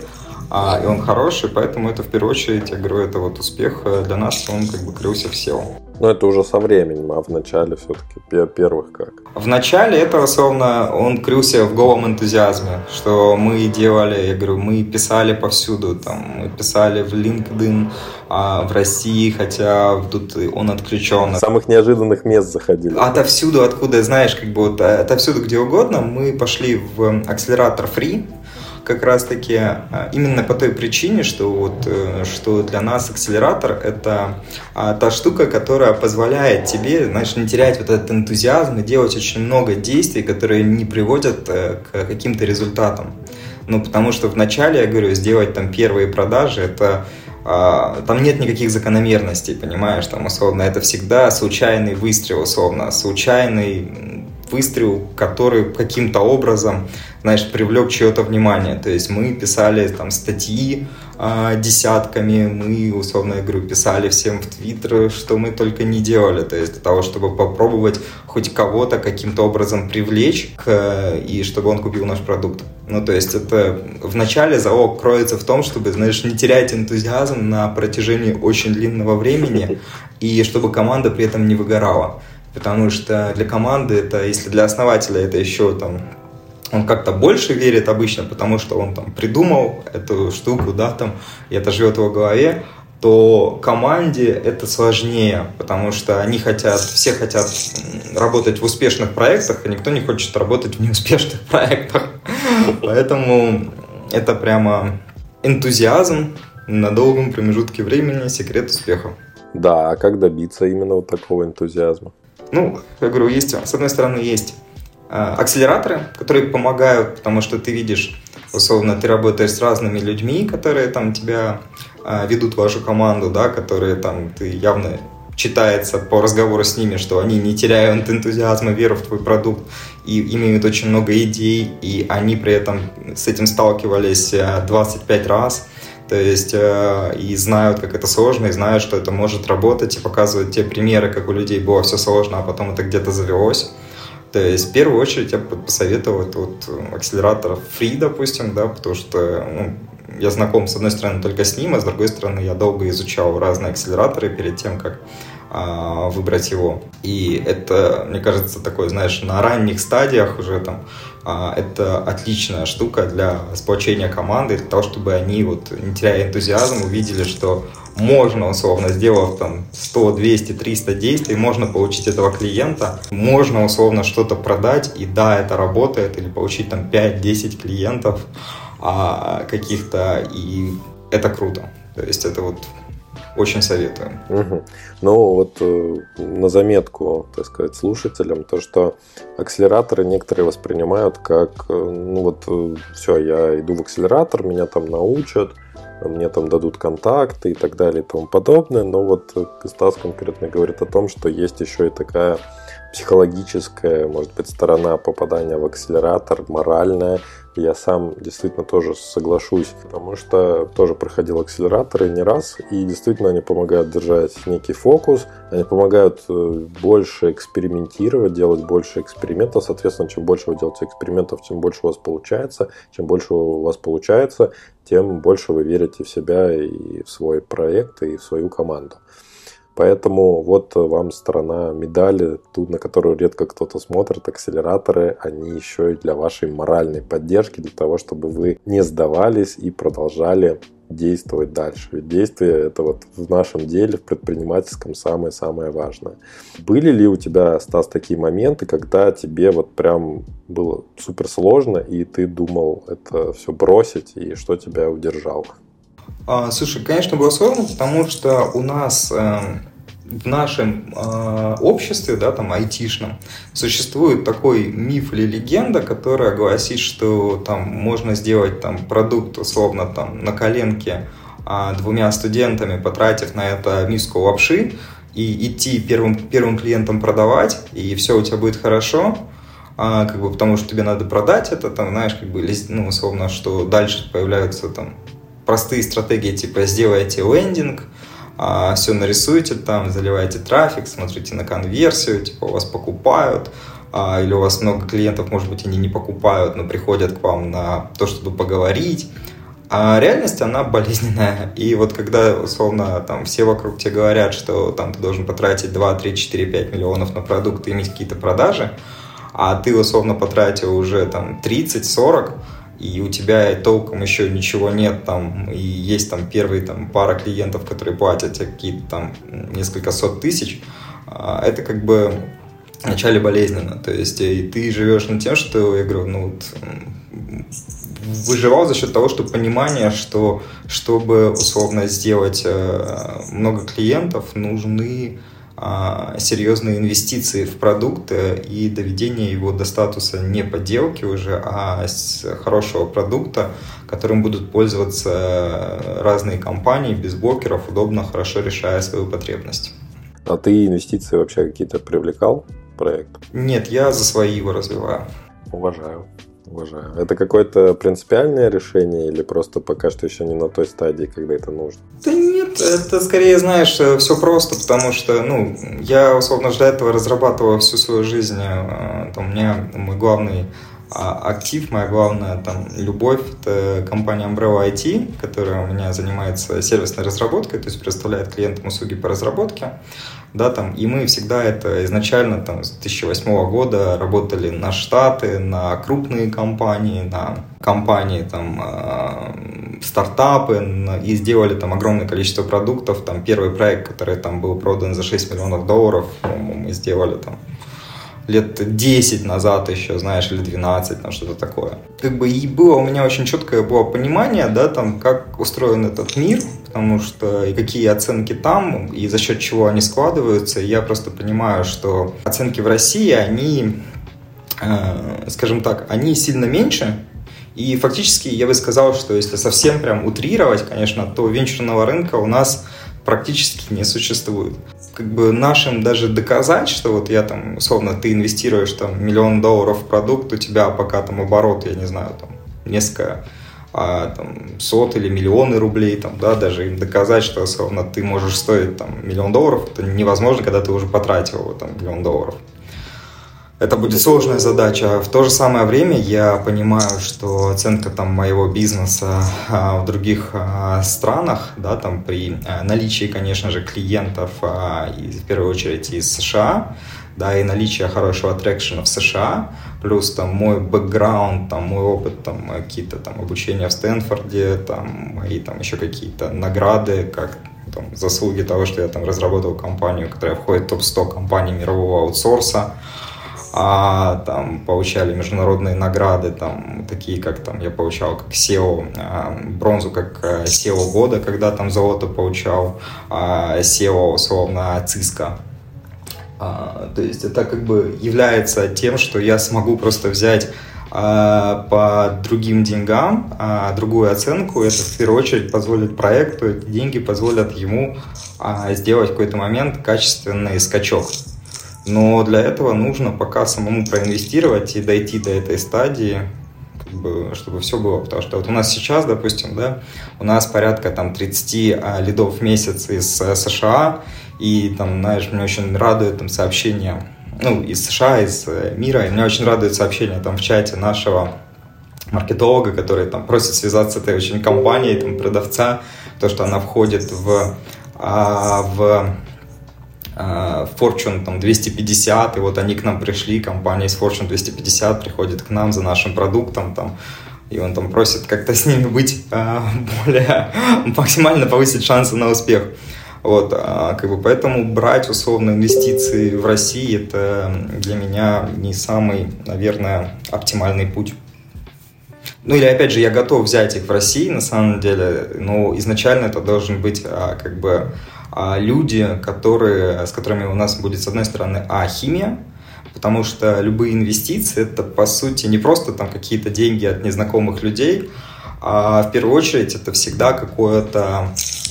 B: а, и он хороший, поэтому это в первую очередь, я говорю, это вот успех э, для нас, он как бы крылся в SEO.
A: Но это уже со временем, а в начале все-таки первых как?
B: В начале это, условно, он крылся в голом энтузиазме, что мы делали, я говорю, мы писали повсюду, там, мы писали в LinkedIn, а в России, хотя тут он отключен.
A: Самых неожиданных мест заходили.
B: Отовсюду, откуда, знаешь, как бы вот, э, отовсюду, где угодно, мы пошли в акселератор Free, как раз-таки а, именно по той причине, что, вот, э, что для нас акселератор — это а, та штука, которая позволяет тебе, знаешь, не терять вот этот энтузиазм и делать очень много действий, которые не приводят э, к каким-то результатам. Ну, потому что вначале, я говорю, сделать там первые продажи — это а, там нет никаких закономерностей, понимаешь, там условно это всегда случайный выстрел, условно, случайный выстрел, который каким-то образом, знаешь, привлек чье-то внимание. То есть мы писали там статьи э, десятками, мы, условно говорю, писали всем в Твиттер, что мы только не делали. То есть для того, чтобы попробовать хоть кого-то каким-то образом привлечь к, и чтобы он купил наш продукт. Ну, то есть это вначале залог кроется в том, чтобы, знаешь, не терять энтузиазм на протяжении очень длинного времени, и чтобы команда при этом не выгорала потому что для команды это, если для основателя это еще там он как-то больше верит обычно, потому что он там придумал эту штуку, да, там, и это живет в его голове, то команде это сложнее, потому что они хотят, все хотят работать в успешных проектах, а никто не хочет работать в неуспешных проектах. Поэтому это прямо энтузиазм на долгом промежутке времени, секрет успеха.
A: Да, а как добиться именно вот такого энтузиазма?
B: Ну, я говорю, есть, с одной стороны, есть э, акселераторы, которые помогают, потому что ты видишь, условно, ты работаешь с разными людьми, которые там тебя э, ведут вашу команду, да, которые там ты явно читается по разговору с ними, что они не теряют энтузиазма, веры в твой продукт и имеют очень много идей, и они при этом с этим сталкивались 25 э, раз то есть э, и знают, как это сложно, и знают, что это может работать, и показывают те примеры, как у людей было все сложно, а потом это где-то завелось. То есть в первую очередь я посоветовал вот акселератор Free, допустим, да, потому что ну, я знаком, с одной стороны, только с ним, а с другой стороны, я долго изучал разные акселераторы перед тем, как а, выбрать его. И это, мне кажется, такой, знаешь, на ранних стадиях уже там это отличная штука для сплочения команды, для того, чтобы они, вот, не теряя энтузиазм, увидели, что можно, условно, сделав там 100, 200, 300 действий, можно получить этого клиента, можно, условно, что-то продать, и да, это работает, или получить там 5-10 клиентов а, каких-то, и это круто. То есть это вот очень советую.
A: Угу. Ну, вот э, на заметку, так сказать, слушателям, то, что акселераторы некоторые воспринимают как, э, ну вот, э, все, я иду в акселератор, меня там научат, мне там дадут контакты и так далее и тому подобное. Но вот Стас конкретно говорит о том, что есть еще и такая психологическая, может быть, сторона попадания в акселератор, моральная, я сам действительно тоже соглашусь, потому что тоже проходил акселераторы не раз, и действительно они помогают держать некий фокус, они помогают э, больше экспериментировать, делать больше экспериментов, соответственно, чем больше вы делаете экспериментов, тем больше у вас получается, чем больше у вас получается, тем больше вы верите в себя и в свой проект, и в свою команду. Поэтому вот вам сторона медали, ту, на которую редко кто-то смотрит, акселераторы, они еще и для вашей моральной поддержки, для того, чтобы вы не сдавались и продолжали действовать дальше. Ведь действие это вот в нашем деле, в предпринимательском самое-самое важное. Были ли у тебя, Стас, такие моменты, когда тебе вот прям было супер сложно, и ты думал это все бросить, и что тебя удержало?
B: А, слушай, конечно, было сложно, потому что у нас э, в нашем э, обществе, да, там, айтишном, существует такой миф или легенда, которая гласит, что там можно сделать там продукт, условно, там, на коленке э, двумя студентами, потратив на это миску лапши, и идти первым, первым клиентам продавать, и все у тебя будет хорошо, а, как бы, потому что тебе надо продать это, там, знаешь, как бы, ну, условно, что дальше появляются там простые стратегии, типа сделайте лендинг, а, все нарисуйте там, заливайте трафик, смотрите на конверсию, типа у вас покупают, а, или у вас много клиентов, может быть, они не покупают, но приходят к вам на то, чтобы поговорить. А реальность, она болезненная. И вот когда, условно, там все вокруг тебе говорят, что там ты должен потратить 2, 3, 4, 5 миллионов на продукт и иметь какие-то продажи, а ты, условно, потратил уже там 30, 40, и у тебя толком еще ничего нет там, и есть там первые там пара клиентов, которые платят тебе какие-то там несколько сот тысяч, а, это как бы вначале болезненно. То есть и ты живешь над тем, что, я говорю, ну вот, выживал за счет того, что понимание, что чтобы условно сделать э, много клиентов, нужны серьезные инвестиции в продукт и доведение его до статуса не подделки уже, а с хорошего продукта, которым будут пользоваться разные компании без блокеров, удобно, хорошо решая свою потребность.
A: А ты инвестиции вообще какие-то привлекал? проект?
B: Нет, я за свои его развиваю.
A: Уважаю. Уважаю. Это какое-то принципиальное решение или просто пока что еще не на той стадии, когда это нужно?
B: Да нет, это скорее, знаешь, э, все просто, потому что, ну, я, условно, для этого разрабатывал всю свою жизнь. Э, там, у меня мой главный а актив, моя главная там любовь, это компания Umbrella IT, которая у меня занимается сервисной разработкой, то есть предоставляет клиентам услуги по разработке, да, там, и мы всегда это изначально там с 2008 года работали на штаты, на крупные компании, на компании там э, стартапы и сделали там огромное количество продуктов, там первый проект, который там был продан за 6 миллионов долларов, мы сделали там лет 10 назад еще, знаешь, или 12, там что-то такое. Как бы и было у меня очень четкое было понимание, да, там, как устроен этот мир, потому что и какие оценки там, и за счет чего они складываются. Я просто понимаю, что оценки в России, они, э, скажем так, они сильно меньше, и фактически я бы сказал, что если совсем прям утрировать, конечно, то венчурного рынка у нас практически не существует как бы нашим даже доказать, что вот я там, условно, ты инвестируешь там миллион долларов в продукт, у тебя пока там оборот, я не знаю, там несколько а, там, сот или миллионы рублей, там, да, даже им доказать, что, условно, ты можешь стоить там миллион долларов, это невозможно, когда ты уже потратил там миллион долларов. Это будет сложная задача. В то же самое время я понимаю, что оценка там моего бизнеса а, в других а, странах, да, там при а, наличии, конечно же, клиентов а, и в первую очередь из США, да, и наличие хорошего трекшена в США, плюс там мой бэкграунд, там мой опыт, там какие-то там обучения в Стэнфорде, там мои там еще какие-то награды, как там, заслуги того, что я там разработал компанию, которая входит в топ-100 компаний мирового аутсорса, а там получали международные награды, там такие как там я получал как SEO, а, бронзу как SEO года, когда там золото получал, а SEO условно ЦИСКа. А, то есть это как бы является тем, что я смогу просто взять а, по другим деньгам, а, другую оценку, это в первую очередь позволит проекту, эти деньги позволят ему а, сделать в какой-то момент качественный скачок. Но для этого нужно пока самому проинвестировать и дойти до этой стадии, как бы, чтобы все было. Потому что вот у нас сейчас, допустим, да, у нас порядка там 30 а, лидов в месяц из а, США, и там, знаешь, мне очень радует там сообщение, ну, из США, из э, мира, и меня очень радует сообщение там в чате нашего маркетолога, который там просит связаться с этой очень компанией, там, продавца, то, что она входит в, а, в Э, Fortune там 250, и вот они к нам пришли, компания из Fortune 250 приходит к нам за нашим продуктом, там, и он там просит как-то с ними быть э, более, максимально повысить шансы на успех. Вот, а, как бы поэтому брать условно инвестиции в России это для меня не самый, наверное, оптимальный путь. Ну или опять же, я готов взять их в России на самом деле, но изначально это должен быть а, как бы а люди, которые, с которыми у нас будет, с одной стороны, а, химия, потому что любые инвестиции это, по сути, не просто там какие-то деньги от незнакомых людей, а в первую очередь это всегда какое-то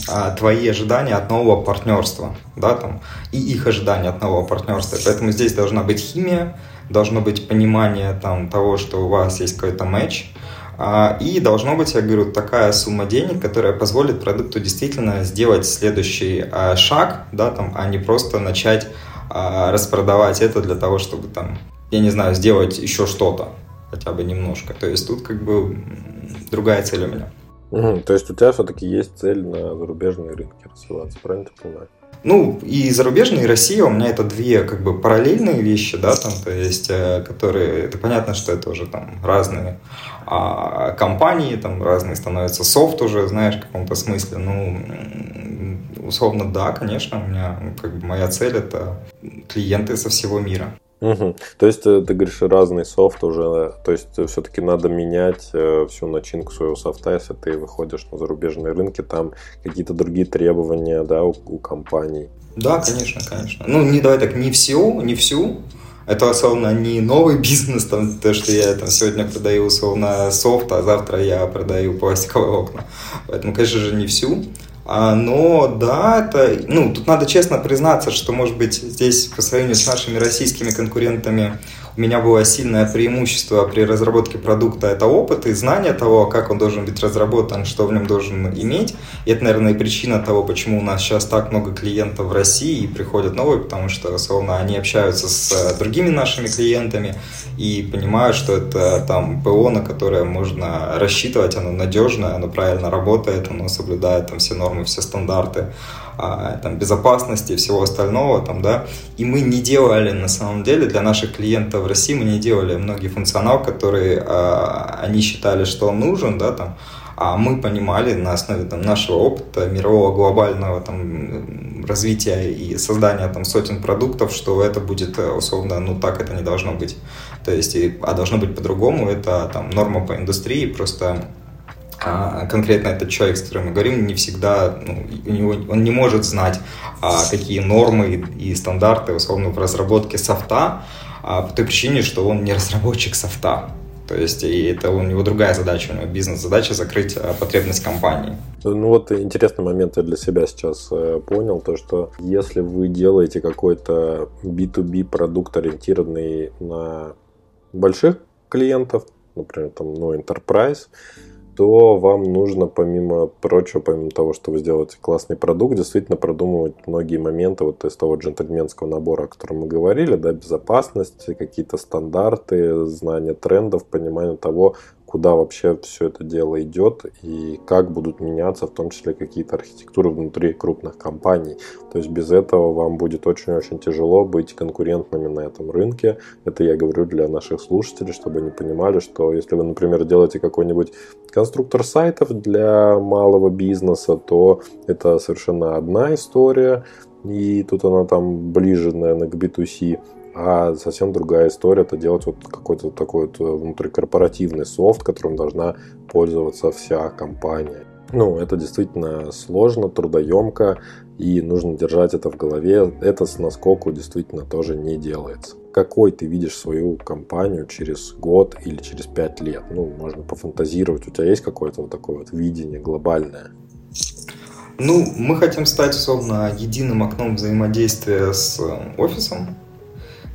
B: а, твои ожидания от нового партнерства, да, там, и их ожидания от нового партнерства. Поэтому здесь должна быть химия, должно быть понимание там того, что у вас есть какой-то матч, а, и должно быть, я говорю, такая сумма денег, которая позволит продукту действительно сделать следующий а, шаг, да, там, а не просто начать распродавать это для того, чтобы там, я не знаю, сделать еще что-то, хотя бы немножко. То есть тут как бы другая цель у меня.
A: Угу, то есть у тебя все-таки есть цель на зарубежные рынки развиваться, правильно ты понимаешь?
B: Ну, и зарубежная, и Россия у меня это две как бы параллельные вещи, да, там, то есть, э, которые, это понятно, что это уже там разные а, компании, там разные становятся софт уже, знаешь, в каком-то смысле, ну, условно, да, конечно, у меня, как бы, моя цель это клиенты со всего мира.
A: Угу. То есть э, ты говоришь разный софт уже, то есть э, все-таки надо менять э, всю начинку своего софта, если ты выходишь на зарубежные рынки, там какие-то другие требования, да, у, у компаний.
B: Да, конечно, конечно. Ну, не давай так, не всю, не всю. Это, условно, не новый бизнес, там, то, что я там сегодня продаю, условно, софт, а завтра я продаю пластиковые окна. Поэтому, конечно же, не всю. А, но да, это, ну, тут надо честно признаться, что, может быть, здесь по сравнению с нашими российскими конкурентами у меня было сильное преимущество при разработке продукта – это опыт и знание того, как он должен быть разработан, что в нем должен иметь. И это, наверное, и причина того, почему у нас сейчас так много клиентов в России и приходят новые, потому что, условно, они общаются с э, другими нашими клиентами и понимают, что это там ПО, на которое можно рассчитывать, оно надежное, оно правильно работает, оно соблюдает там все нормы, все стандарты. А, там, безопасности и всего остального, там, да, и мы не делали, на самом деле, для наших клиентов в России, мы не делали многие функционал, которые а, они считали, что он нужен, да, там, а мы понимали на основе там, нашего опыта мирового глобального там, развития и создания там, сотен продуктов, что это будет условно, ну так это не должно быть. То есть, а должно быть по-другому, это там норма по индустрии, просто а конкретно этот человек, с которым мы говорим, не всегда, ну, у него, он не может знать, а, какие нормы и стандарты, условно, в разработке софта, а, по той причине, что он не разработчик софта. То есть, и это у него другая задача, у него бизнес-задача закрыть а, потребность компании.
A: Ну вот интересный момент я для себя сейчас э, понял, то что если вы делаете какой-то B2B продукт, ориентированный на больших клиентов, например, там, ну, enterprise, то вам нужно, помимо прочего, помимо того, что вы сделаете классный продукт, действительно продумывать многие моменты вот из того джентльменского набора, о котором мы говорили, да, безопасность, какие-то стандарты, знание трендов, понимание того, куда вообще все это дело идет и как будут меняться в том числе какие-то архитектуры внутри крупных компаний. То есть без этого вам будет очень-очень тяжело быть конкурентными на этом рынке. Это я говорю для наших слушателей, чтобы они понимали, что если вы, например, делаете какой-нибудь конструктор сайтов для малого бизнеса, то это совершенно одна история, и тут она там ближе, наверное, к B2C. А совсем другая история это делать вот какой-то такой вот внутрикорпоративный софт, которым должна пользоваться вся компания. Ну, это действительно сложно, трудоемко, и нужно держать это в голове. Это с наскоку действительно тоже не делается. Какой ты видишь свою компанию через год или через пять лет? Ну, можно пофантазировать. У тебя есть какое-то вот такое вот видение глобальное?
B: Ну, мы хотим стать, условно, единым окном взаимодействия с офисом,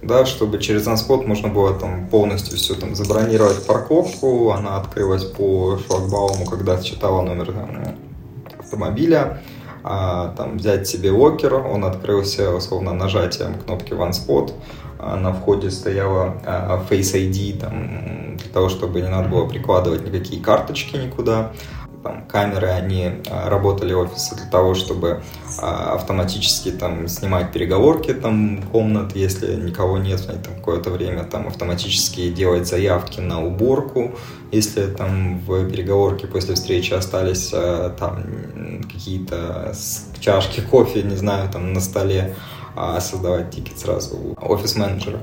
B: да, чтобы через Анспот можно было там полностью все там забронировать парковку, она открылась по шлагбауму, когда читала номер там, автомобиля, а, там взять себе локер, он открылся условно нажатием кнопки OneSpot, а на входе стояла а, Face ID там, для того, чтобы не надо было прикладывать никакие карточки никуда там, камеры, они а, работали офисы для того, чтобы а, автоматически там снимать переговорки там комнат, если никого нет там какое-то время, там автоматически делать заявки на уборку, если там в переговорке после встречи остались а, там какие-то чашки кофе, не знаю, там на столе, создавать тикет сразу офис-менеджера.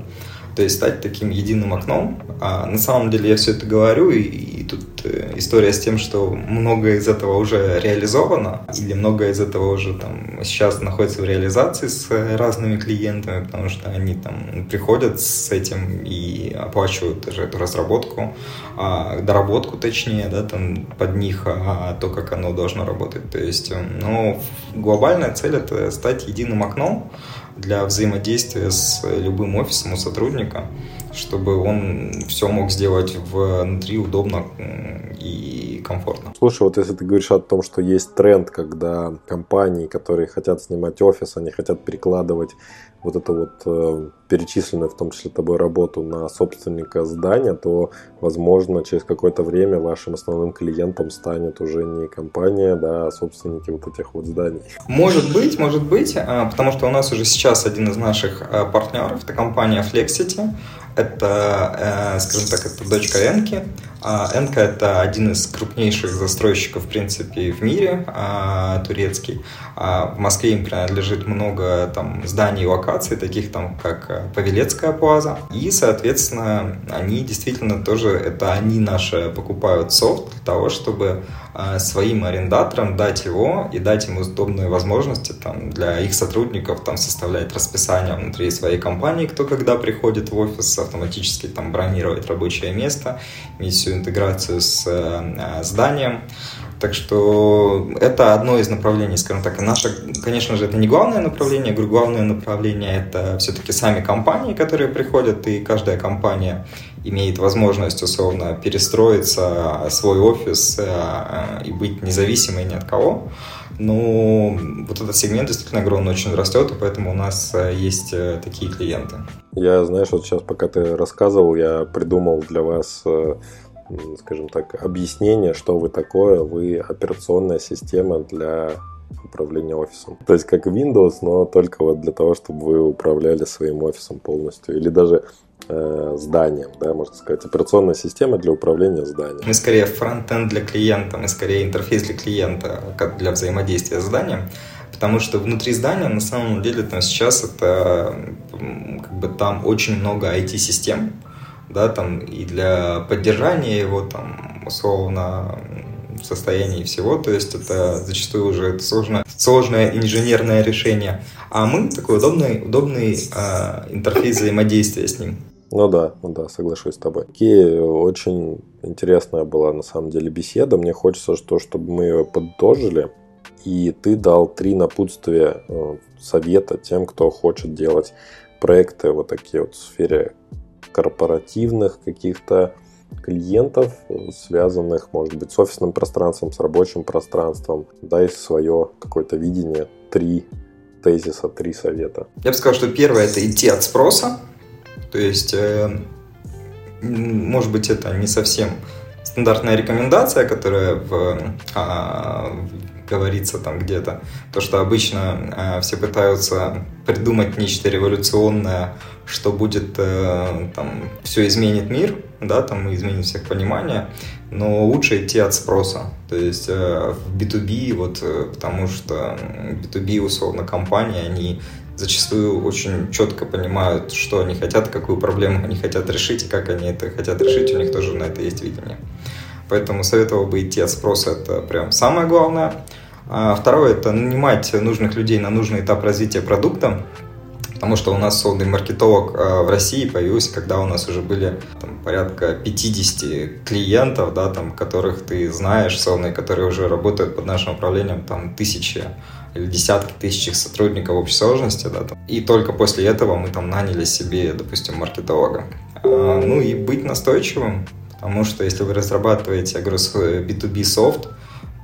B: То есть стать таким единым окном. А на самом деле я все это говорю, и, и тут э, история с тем, что многое из этого уже реализовано, или многое из этого уже там сейчас находится в реализации с разными клиентами, потому что они там приходят с этим и оплачивают даже эту разработку, а, доработку точнее, да, там под них, а, то, как оно должно работать. То есть, э, ну, глобальная цель это стать единым окном, для взаимодействия с любым офисом у сотрудника, чтобы он все мог сделать внутри удобно и комфортно.
A: Слушай, вот если ты говоришь о том, что есть тренд, когда компании, которые хотят снимать офис, они хотят перекладывать вот эту вот э, перечисленную в том числе тобой работу на собственника здания, то, возможно, через какое-то время вашим основным клиентом станет уже не компания, да, а собственники вот этих вот зданий.
B: Может быть, может быть, а, потому что у нас уже сейчас один из наших а, партнеров, это компания Flexity, это, э, скажем так, это дочка Энки. Энка – это один из крупнейших застройщиков, в принципе, в мире, а, турецкий. В Москве им принадлежит много там зданий и локаций, таких там, как э, Павелецкая плаза. И, соответственно, они действительно тоже, это они наши покупают софт для того, чтобы а, своим арендаторам дать его и дать им удобные возможности там, для их сотрудников там, составлять расписание внутри своей компании, кто когда приходит в офис, автоматически там, бронировать рабочее место, всю интеграцию с э, зданием. Так что это одно из направлений, скажем так. наше, конечно же, это не главное направление. Главное направление это все-таки сами компании, которые приходят, и каждая компания имеет возможность условно перестроиться свой офис э, и быть независимой ни от кого. Но вот этот сегмент действительно огромный, очень растет, и поэтому у нас э, есть э, такие клиенты.
A: Я, знаешь, вот сейчас, пока ты рассказывал, я придумал для вас скажем так, объяснение, что вы такое. Вы операционная система для управления офисом. То есть как Windows, но только вот для того, чтобы вы управляли своим офисом полностью. Или даже э, зданием, да, можно сказать. Операционная система для управления зданием.
B: Мы скорее фронтенд для клиента, мы скорее интерфейс для клиента, как для взаимодействия с зданием. Потому что внутри здания, на самом деле, там сейчас это как бы там очень много IT-систем, да, там и для поддержания его там условно состоянии всего, то есть это зачастую уже это сложное, сложное инженерное решение, а мы такой удобный, удобный э, интерфейс взаимодействия с ним.
A: Ну да, да, соглашусь с тобой. И очень интересная была на самом деле беседа. Мне хочется, что, чтобы мы ее подытожили, и ты дал три напутствия э, совета тем, кто хочет делать проекты вот такие вот в сфере корпоративных каких-то клиентов, связанных, может быть, с офисным пространством, с рабочим пространством, дай свое какое-то видение, три тезиса, три совета.
B: Я бы сказал, что первое – это идти от спроса, то есть, э, может быть, это не совсем стандартная рекомендация, которая в, а, говорится там где-то, то, что обычно э, все пытаются придумать нечто революционное, что будет, э, там, все изменит мир, да, там, изменит всех понимание, но лучше идти от спроса, то есть э, в B2B, вот, потому что B2B, условно, компании, они зачастую очень четко понимают, что они хотят, какую проблему они хотят решить, и как они это хотят решить, у них тоже на это есть видение. Поэтому советовал бы идти от спроса, это прям самое главное. А второе – это нанимать нужных людей на нужный этап развития продукта, потому что у нас солдный маркетолог а, в России появился, когда у нас уже были там, порядка 50 клиентов, да, там, которых ты знаешь, солдные, которые уже работают под нашим управлением, там, тысячи или десятки тысяч сотрудников общей сложности, да, там. и только после этого мы там наняли себе, допустим, маркетолога. А, ну и быть настойчивым, потому что если вы разрабатываете, я говорю, B2B софт,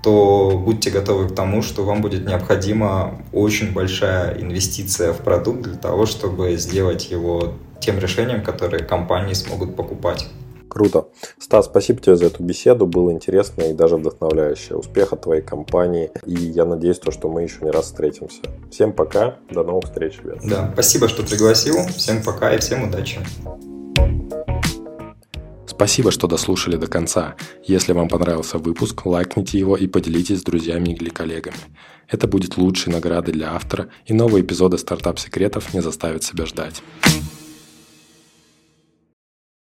B: то будьте готовы к тому, что вам будет необходима очень большая инвестиция в продукт для того, чтобы сделать его тем решением, которое компании смогут покупать.
A: Круто. Стас, спасибо тебе за эту беседу. Было интересно и даже вдохновляюще. Успеха твоей компании. И я надеюсь, то, что мы еще не раз встретимся. Всем пока. До новых встреч, ребят.
B: Да, спасибо, что пригласил. Всем пока и всем удачи.
A: Спасибо, что дослушали до конца. Если вам понравился выпуск, лайкните его и поделитесь с друзьями или коллегами. Это будет лучшей наградой для автора, и новые эпизоды стартап-секретов не заставят себя ждать.